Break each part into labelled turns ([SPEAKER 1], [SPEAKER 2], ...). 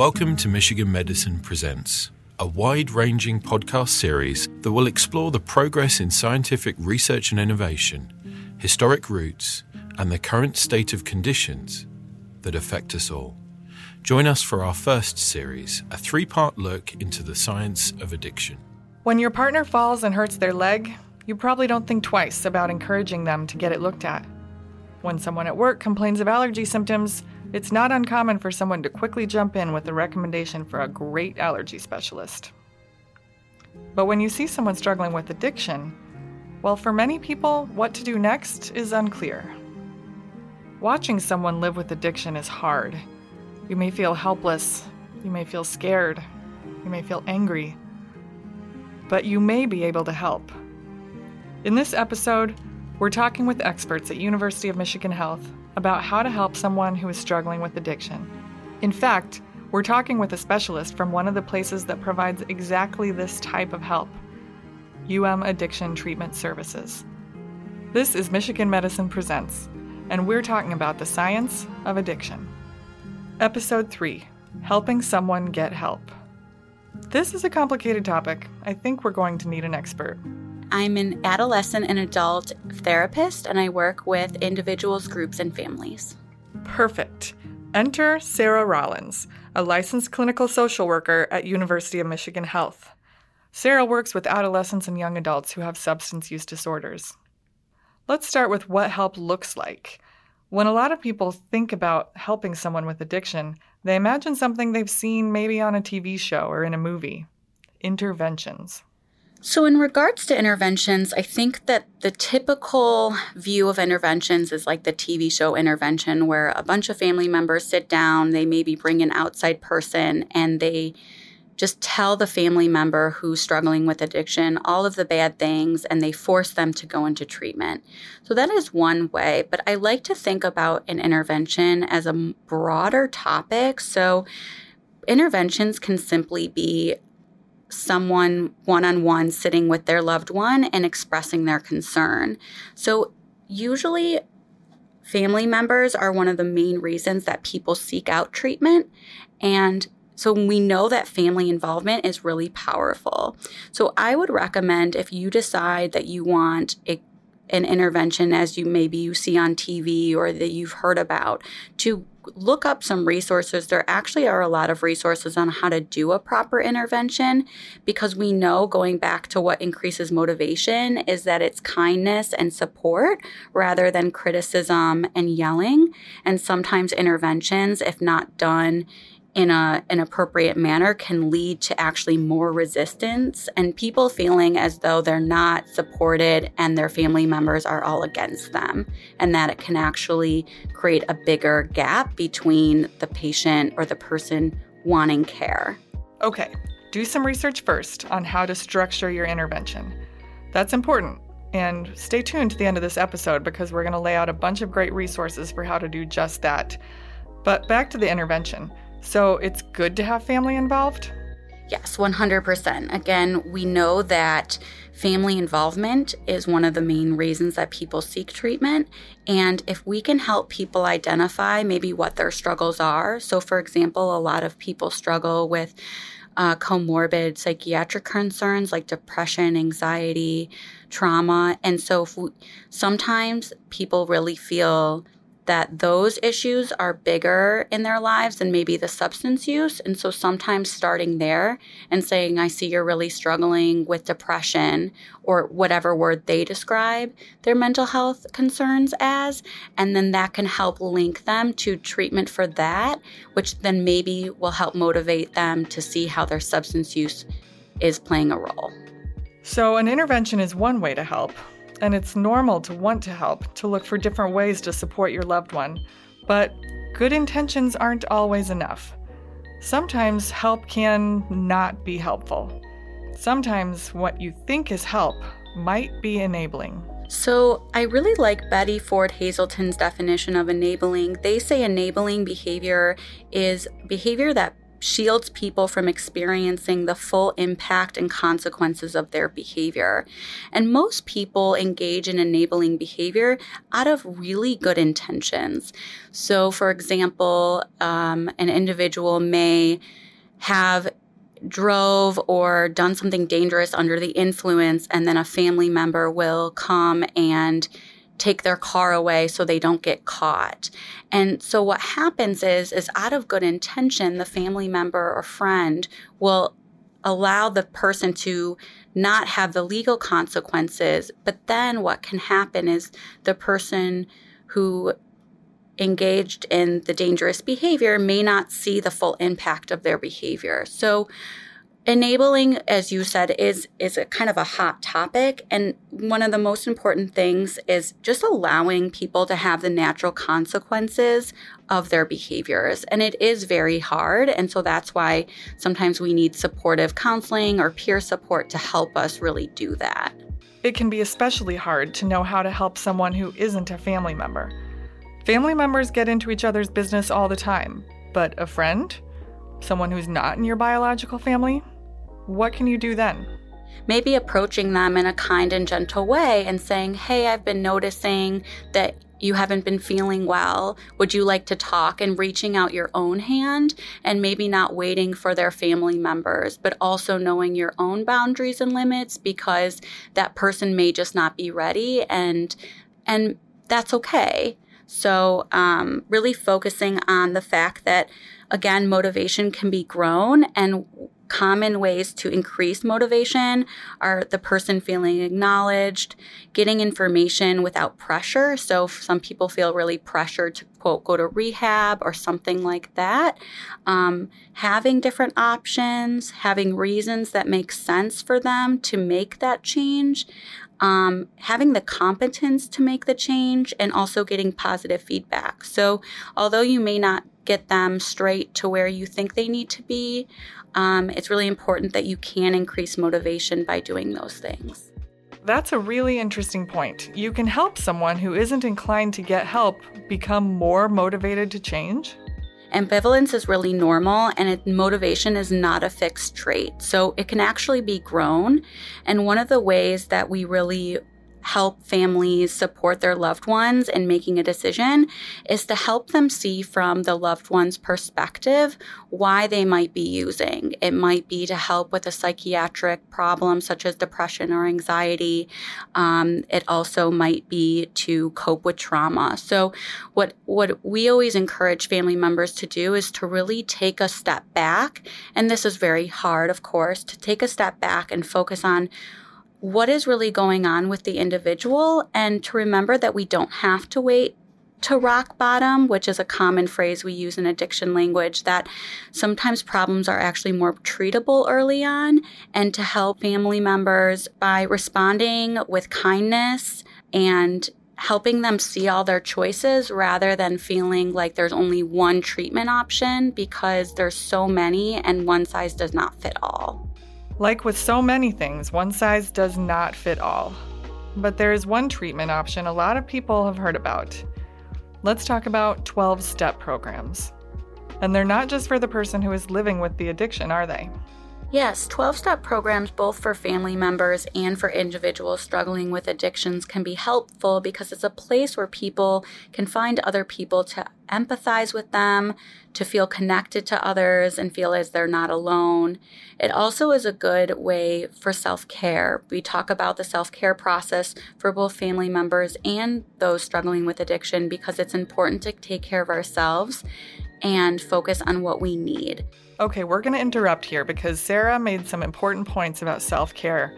[SPEAKER 1] Welcome to Michigan Medicine Presents, a wide ranging podcast series that will explore the progress in scientific research and innovation, historic roots, and the current state of conditions that affect us all. Join us for our first series, a three part look into the science of addiction.
[SPEAKER 2] When your partner falls and hurts their leg, you probably don't think twice about encouraging them to get it looked at. When someone at work complains of allergy symptoms, it's not uncommon for someone to quickly jump in with a recommendation for a great allergy specialist. But when you see someone struggling with addiction, well, for many people, what to do next is unclear. Watching someone live with addiction is hard. You may feel helpless, you may feel scared, you may feel angry, but you may be able to help. In this episode, we're talking with experts at University of Michigan Health about how to help someone who is struggling with addiction. In fact, we're talking with a specialist from one of the places that provides exactly this type of help UM Addiction Treatment Services. This is Michigan Medicine Presents, and we're talking about the science of addiction. Episode 3 Helping Someone Get Help. This is a complicated topic. I think we're going to need an expert.
[SPEAKER 3] I'm an adolescent and adult therapist, and I work with individuals, groups, and families.
[SPEAKER 2] Perfect. Enter Sarah Rollins, a licensed clinical social worker at University of Michigan Health. Sarah works with adolescents and young adults who have substance use disorders. Let's start with what help looks like. When a lot of people think about helping someone with addiction, they imagine something they've seen maybe on a TV show or in a movie interventions.
[SPEAKER 3] So, in regards to interventions, I think that the typical view of interventions is like the TV show intervention, where a bunch of family members sit down, they maybe bring an outside person, and they just tell the family member who's struggling with addiction all of the bad things and they force them to go into treatment. So that is one way, but I like to think about an intervention as a broader topic. So interventions can simply be someone one on one sitting with their loved one and expressing their concern. So, usually, family members are one of the main reasons that people seek out treatment. And so we know that family involvement is really powerful. So I would recommend if you decide that you want a, an intervention as you maybe you see on TV or that you've heard about to look up some resources. There actually are a lot of resources on how to do a proper intervention because we know going back to what increases motivation is that it's kindness and support rather than criticism and yelling. And sometimes interventions, if not done in a, an appropriate manner can lead to actually more resistance and people feeling as though they're not supported and their family members are all against them and that it can actually create a bigger gap between the patient or the person wanting care.
[SPEAKER 2] Okay, do some research first on how to structure your intervention. That's important. And stay tuned to the end of this episode because we're going to lay out a bunch of great resources for how to do just that. But back to the intervention. So it's good to have family involved?
[SPEAKER 3] Yes, 100%. Again, we know that family involvement is one of the main reasons that people seek treatment. And if we can help people identify maybe what their struggles are, so for example, a lot of people struggle with uh, comorbid psychiatric concerns like depression, anxiety, trauma. And so we, sometimes people really feel that those issues are bigger in their lives than maybe the substance use. And so sometimes starting there and saying, I see you're really struggling with depression or whatever word they describe their mental health concerns as. And then that can help link them to treatment for that, which then maybe will help motivate them to see how their substance use is playing a role.
[SPEAKER 2] So, an intervention is one way to help and it's normal to want to help, to look for different ways to support your loved one. But good intentions aren't always enough. Sometimes help can not be helpful. Sometimes what you think is help might be enabling.
[SPEAKER 3] So, I really like Betty Ford Hazelden's definition of enabling. They say enabling behavior is behavior that shields people from experiencing the full impact and consequences of their behavior. And most people engage in enabling behavior out of really good intentions. So, for example, um, an individual may have drove or done something dangerous under the influence, and then a family member will come and take their car away so they don't get caught. And so what happens is is out of good intention the family member or friend will allow the person to not have the legal consequences, but then what can happen is the person who engaged in the dangerous behavior may not see the full impact of their behavior. So enabling as you said is is a kind of a hot topic. And one of the most important things is just allowing people to have the natural consequences of their behaviors. And it is very hard. And so that's why sometimes we need supportive counseling or peer support to help us really do that.
[SPEAKER 2] It can be especially hard to know how to help someone who isn't a family member. Family members get into each other's business all the time. But a friend? Someone who's not in your biological family what can you do then?
[SPEAKER 3] Maybe approaching them in a kind and gentle way and saying, Hey, I've been noticing that you haven't been feeling well. Would you like to talk? And reaching out your own hand and maybe not waiting for their family members, but also knowing your own boundaries and limits because that person may just not be ready and and that's okay. So um, really focusing on the fact that again motivation can be grown and Common ways to increase motivation are the person feeling acknowledged, getting information without pressure. So, some people feel really pressured to quote, go to rehab or something like that. Um, having different options, having reasons that make sense for them to make that change. Um, having the competence to make the change and also getting positive feedback. So, although you may not get them straight to where you think they need to be, um, it's really important that you can increase motivation by doing those things.
[SPEAKER 2] That's a really interesting point. You can help someone who isn't inclined to get help become more motivated to change.
[SPEAKER 3] Ambivalence is really normal and it, motivation is not a fixed trait. So it can actually be grown. And one of the ways that we really help families support their loved ones in making a decision is to help them see from the loved one's perspective why they might be using. It might be to help with a psychiatric problem such as depression or anxiety. Um, it also might be to cope with trauma. So, what what we always encourage family members to do is to really take a step back, and this is very hard, of course, to take a step back and focus on what is really going on with the individual and to remember that we don't have to wait to rock bottom, which is a common phrase we use in addiction language, that sometimes problems are actually more treatable early on, and to help family members by responding with kindness and helping them see all their choices rather than feeling like there's only one treatment option because there's so many and one size does not fit all.
[SPEAKER 2] Like with so many things, one size does not fit all. But there is one treatment option a lot of people have heard about. Let's talk about 12 step programs. And they're not just for the person who is living with the addiction, are they?
[SPEAKER 3] Yes, 12 step programs, both for family members and for individuals struggling with addictions, can be helpful because it's a place where people can find other people to empathize with them, to feel connected to others, and feel as they're not alone. It also is a good way for self care. We talk about the self care process for both family members and those struggling with addiction because it's important to take care of ourselves and focus on what we need.
[SPEAKER 2] Okay, we're going to interrupt here because Sarah made some important points about self care.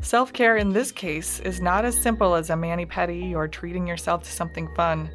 [SPEAKER 2] Self care in this case is not as simple as a mani pedi or treating yourself to something fun.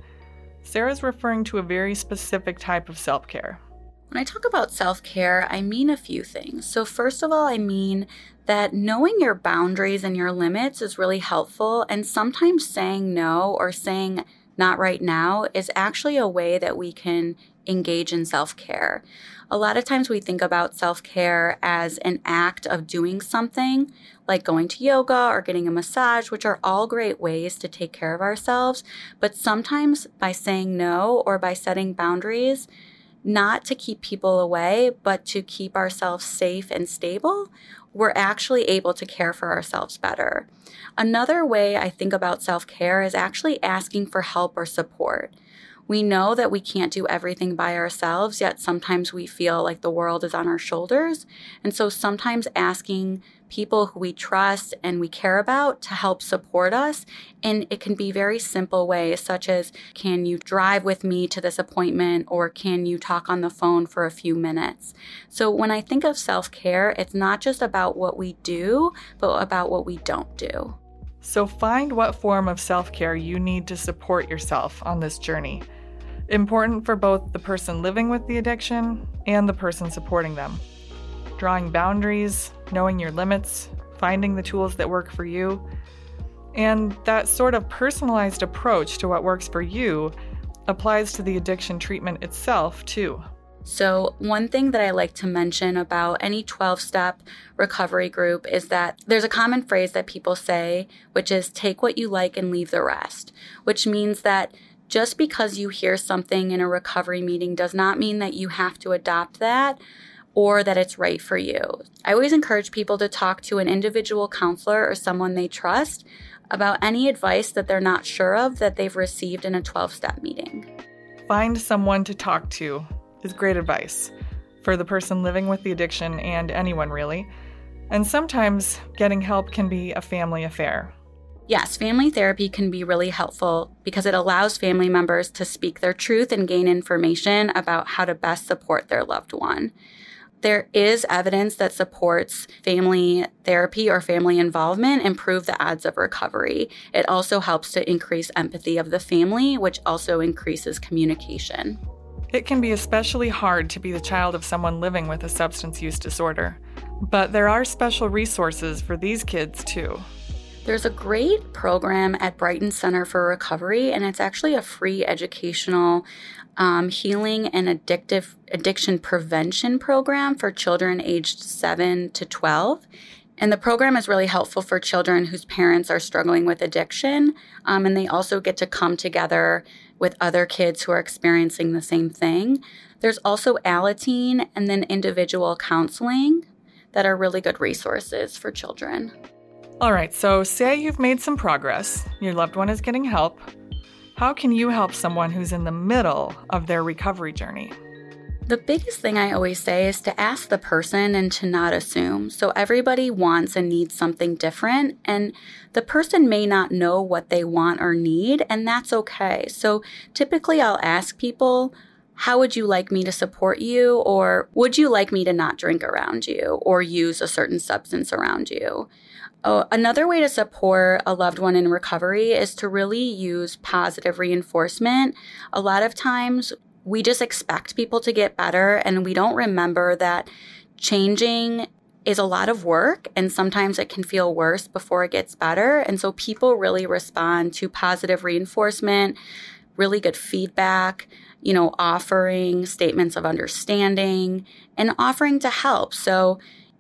[SPEAKER 2] Sarah's referring to a very specific type of self care.
[SPEAKER 3] When I talk about self care, I mean a few things. So, first of all, I mean that knowing your boundaries and your limits is really helpful, and sometimes saying no or saying not right now is actually a way that we can engage in self care. A lot of times we think about self care as an act of doing something like going to yoga or getting a massage, which are all great ways to take care of ourselves. But sometimes by saying no or by setting boundaries, not to keep people away, but to keep ourselves safe and stable, we're actually able to care for ourselves better. Another way I think about self care is actually asking for help or support. We know that we can't do everything by ourselves, yet sometimes we feel like the world is on our shoulders. And so sometimes asking people who we trust and we care about to help support us. And it can be very simple ways, such as can you drive with me to this appointment or can you talk on the phone for a few minutes? So when I think of self care, it's not just about what we do, but about what we don't do.
[SPEAKER 2] So find what form of self care you need to support yourself on this journey important for both the person living with the addiction and the person supporting them. Drawing boundaries, knowing your limits, finding the tools that work for you, and that sort of personalized approach to what works for you applies to the addiction treatment itself, too.
[SPEAKER 3] So, one thing that I like to mention about any 12 step recovery group is that there's a common phrase that people say, which is take what you like and leave the rest, which means that just because you hear something in a recovery meeting does not mean that you have to adopt that or that it's right for you. I always encourage people to talk to an individual counselor or someone they trust about any advice that they're not sure of that they've received in a 12 step meeting.
[SPEAKER 2] Find someone to talk to is great advice for the person living with the addiction and anyone really. And sometimes getting help can be a family affair.
[SPEAKER 3] Yes, family therapy can be really helpful because it allows family members to speak their truth and gain information about how to best support their loved one. There is evidence that supports family therapy or family involvement improve the odds of recovery. It also helps to increase empathy of the family, which also increases communication.
[SPEAKER 2] It can be especially hard to be the child of someone living with a substance use disorder, but there are special resources for these kids too.
[SPEAKER 3] There's a great program at Brighton Center for Recovery, and it's actually a free educational um, healing and addictive addiction prevention program for children aged 7 to 12. And the program is really helpful for children whose parents are struggling with addiction. Um, and they also get to come together with other kids who are experiencing the same thing. There's also Alateen and then individual counseling that are really good resources for children.
[SPEAKER 2] All right, so say you've made some progress, your loved one is getting help. How can you help someone who's in the middle of their recovery journey?
[SPEAKER 3] The biggest thing I always say is to ask the person and to not assume. So, everybody wants and needs something different, and the person may not know what they want or need, and that's okay. So, typically, I'll ask people, How would you like me to support you? Or would you like me to not drink around you or use a certain substance around you? Oh, another way to support a loved one in recovery is to really use positive reinforcement. A lot of times we just expect people to get better and we don't remember that changing is a lot of work and sometimes it can feel worse before it gets better. And so people really respond to positive reinforcement, really good feedback, you know, offering statements of understanding and offering to help. So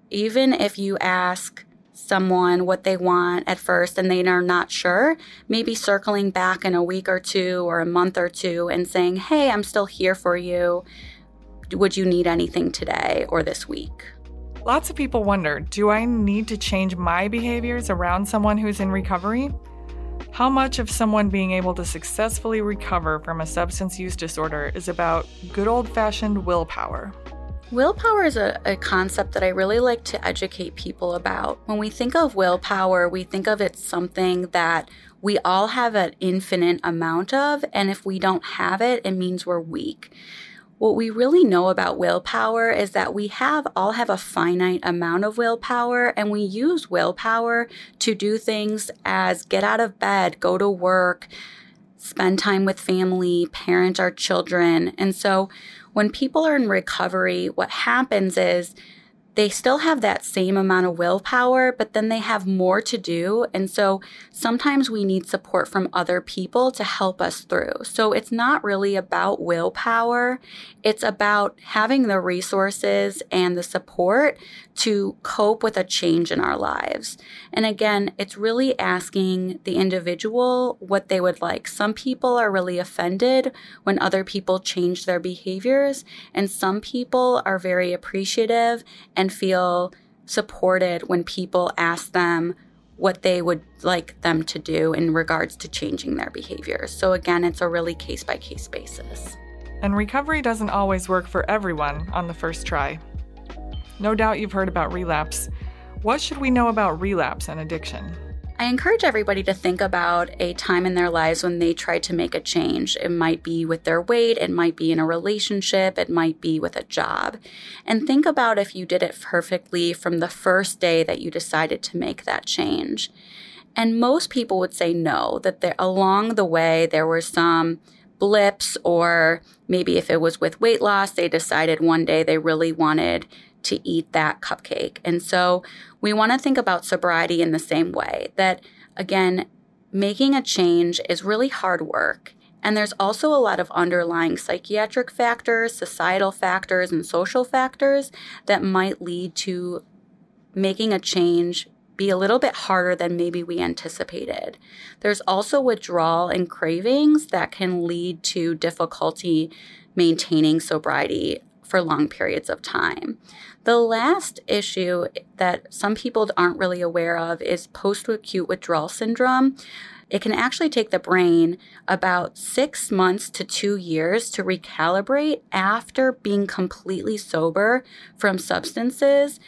[SPEAKER 3] even if you ask, someone what they want at first and they are not sure, maybe circling back in a week or two or a month or two and saying, Hey, I'm still here for you. Would you need anything today or this week?
[SPEAKER 2] Lots of people wonder do I need to change my behaviors around someone who's in recovery? How much of someone being able to successfully recover from a substance use disorder is about good old fashioned willpower?
[SPEAKER 3] Willpower is a, a, concept that I really like to educate people about. When we think of willpower, we think of it something that we all have an infinite amount of, and if we don't have it, it means we're weak. What we really know about willpower is that we have all have a finite amount of willpower and we use willpower to do things as get out of bed, go to work, spend time with family, parent our children. And so when people are in recovery, what happens is they still have that same amount of willpower, but then they have more to do. And so sometimes we need support from other people to help us through. So it's not really about willpower, it's about having the resources and the support to cope with a change in our lives. And again, it's really asking the individual what they would like. Some people are really offended when other people change their behaviors, and some people are very appreciative and feel supported when people ask them what they would like them to do in regards to changing their behaviors. So, again, it's a really case by case basis.
[SPEAKER 2] And recovery doesn't always work for everyone on the first try. No doubt you've heard about relapse. What should we know about relapse and addiction?
[SPEAKER 3] I encourage everybody to think about a time in their lives when they tried to make a change. It might be with their weight, it might be in a relationship, it might be with a job. And think about if you did it perfectly from the first day that you decided to make that change. And most people would say no, that there, along the way there were some blips, or maybe if it was with weight loss, they decided one day they really wanted to eat that cupcake. And so we want to think about sobriety in the same way that, again, making a change is really hard work. And there's also a lot of underlying psychiatric factors, societal factors, and social factors that might lead to making a change be a little bit harder than maybe we anticipated. There's also withdrawal and cravings that can lead to difficulty maintaining sobriety for long periods of time. The last issue that some people aren't really aware of is post acute withdrawal syndrome. It can actually take the brain about six months to two years to recalibrate after being completely sober from substances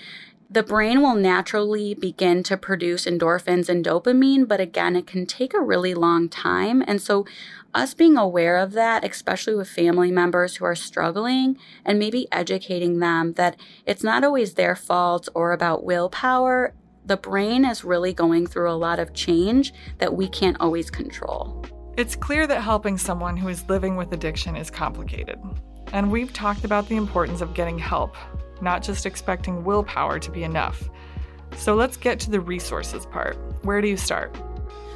[SPEAKER 3] the brain will naturally begin to produce endorphins and dopamine, but again, it can take a really long time. And so, us being aware of that, especially with family members who are struggling, and maybe educating them that it's not always their fault or about willpower. The brain is really going through a lot of change that we can't always control.
[SPEAKER 2] It's clear that helping someone who is living with addiction is complicated. And we've talked about the importance of getting help not just expecting willpower to be enough. So let's get to the resources part. Where do you start?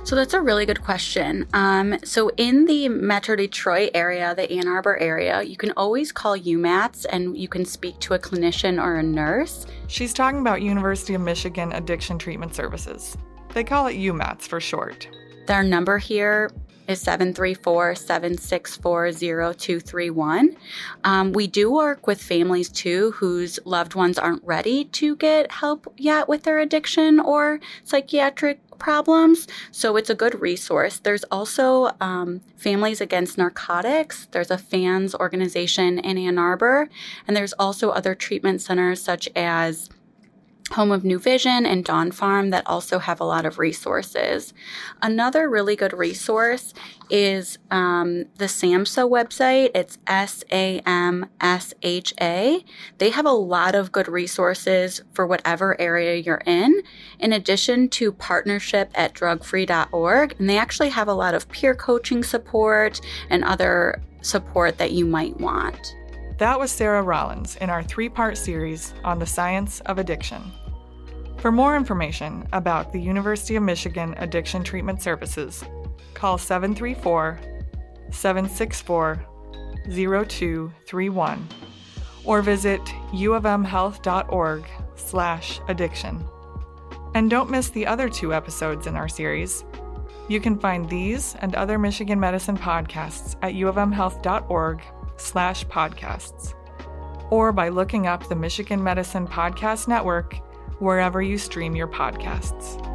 [SPEAKER 3] So that's a really good question. Um, so in the Metro Detroit area, the Ann Arbor area, you can always call UMATS and you can speak to a clinician or a nurse.
[SPEAKER 2] She's talking about University of Michigan Addiction Treatment Services. They call it UMATS for short.
[SPEAKER 3] Their number here is 734 764 0231. Um, we do work with families too whose loved ones aren't ready to get help yet with their addiction or psychiatric problems. So it's a good resource. There's also um, Families Against Narcotics. There's a FANS organization in Ann Arbor. And there's also other treatment centers such as Home of New Vision and Dawn Farm that also have a lot of resources. Another really good resource is um, the SAMHSA website. It's S A M S H A. They have a lot of good resources for whatever area you're in, in addition to partnership at drugfree.org. And they actually have a lot of peer coaching support and other support that you might want.
[SPEAKER 2] That was Sarah Rollins in our three part series on the science of addiction. For more information about the University of Michigan Addiction Treatment Services, call 734 764 0231 or visit uofmhealth.org slash addiction. And don't miss the other two episodes in our series. You can find these and other Michigan medicine podcasts at uofmhealth.org slash podcasts, or by looking up the Michigan Medicine Podcast Network wherever you stream your podcasts.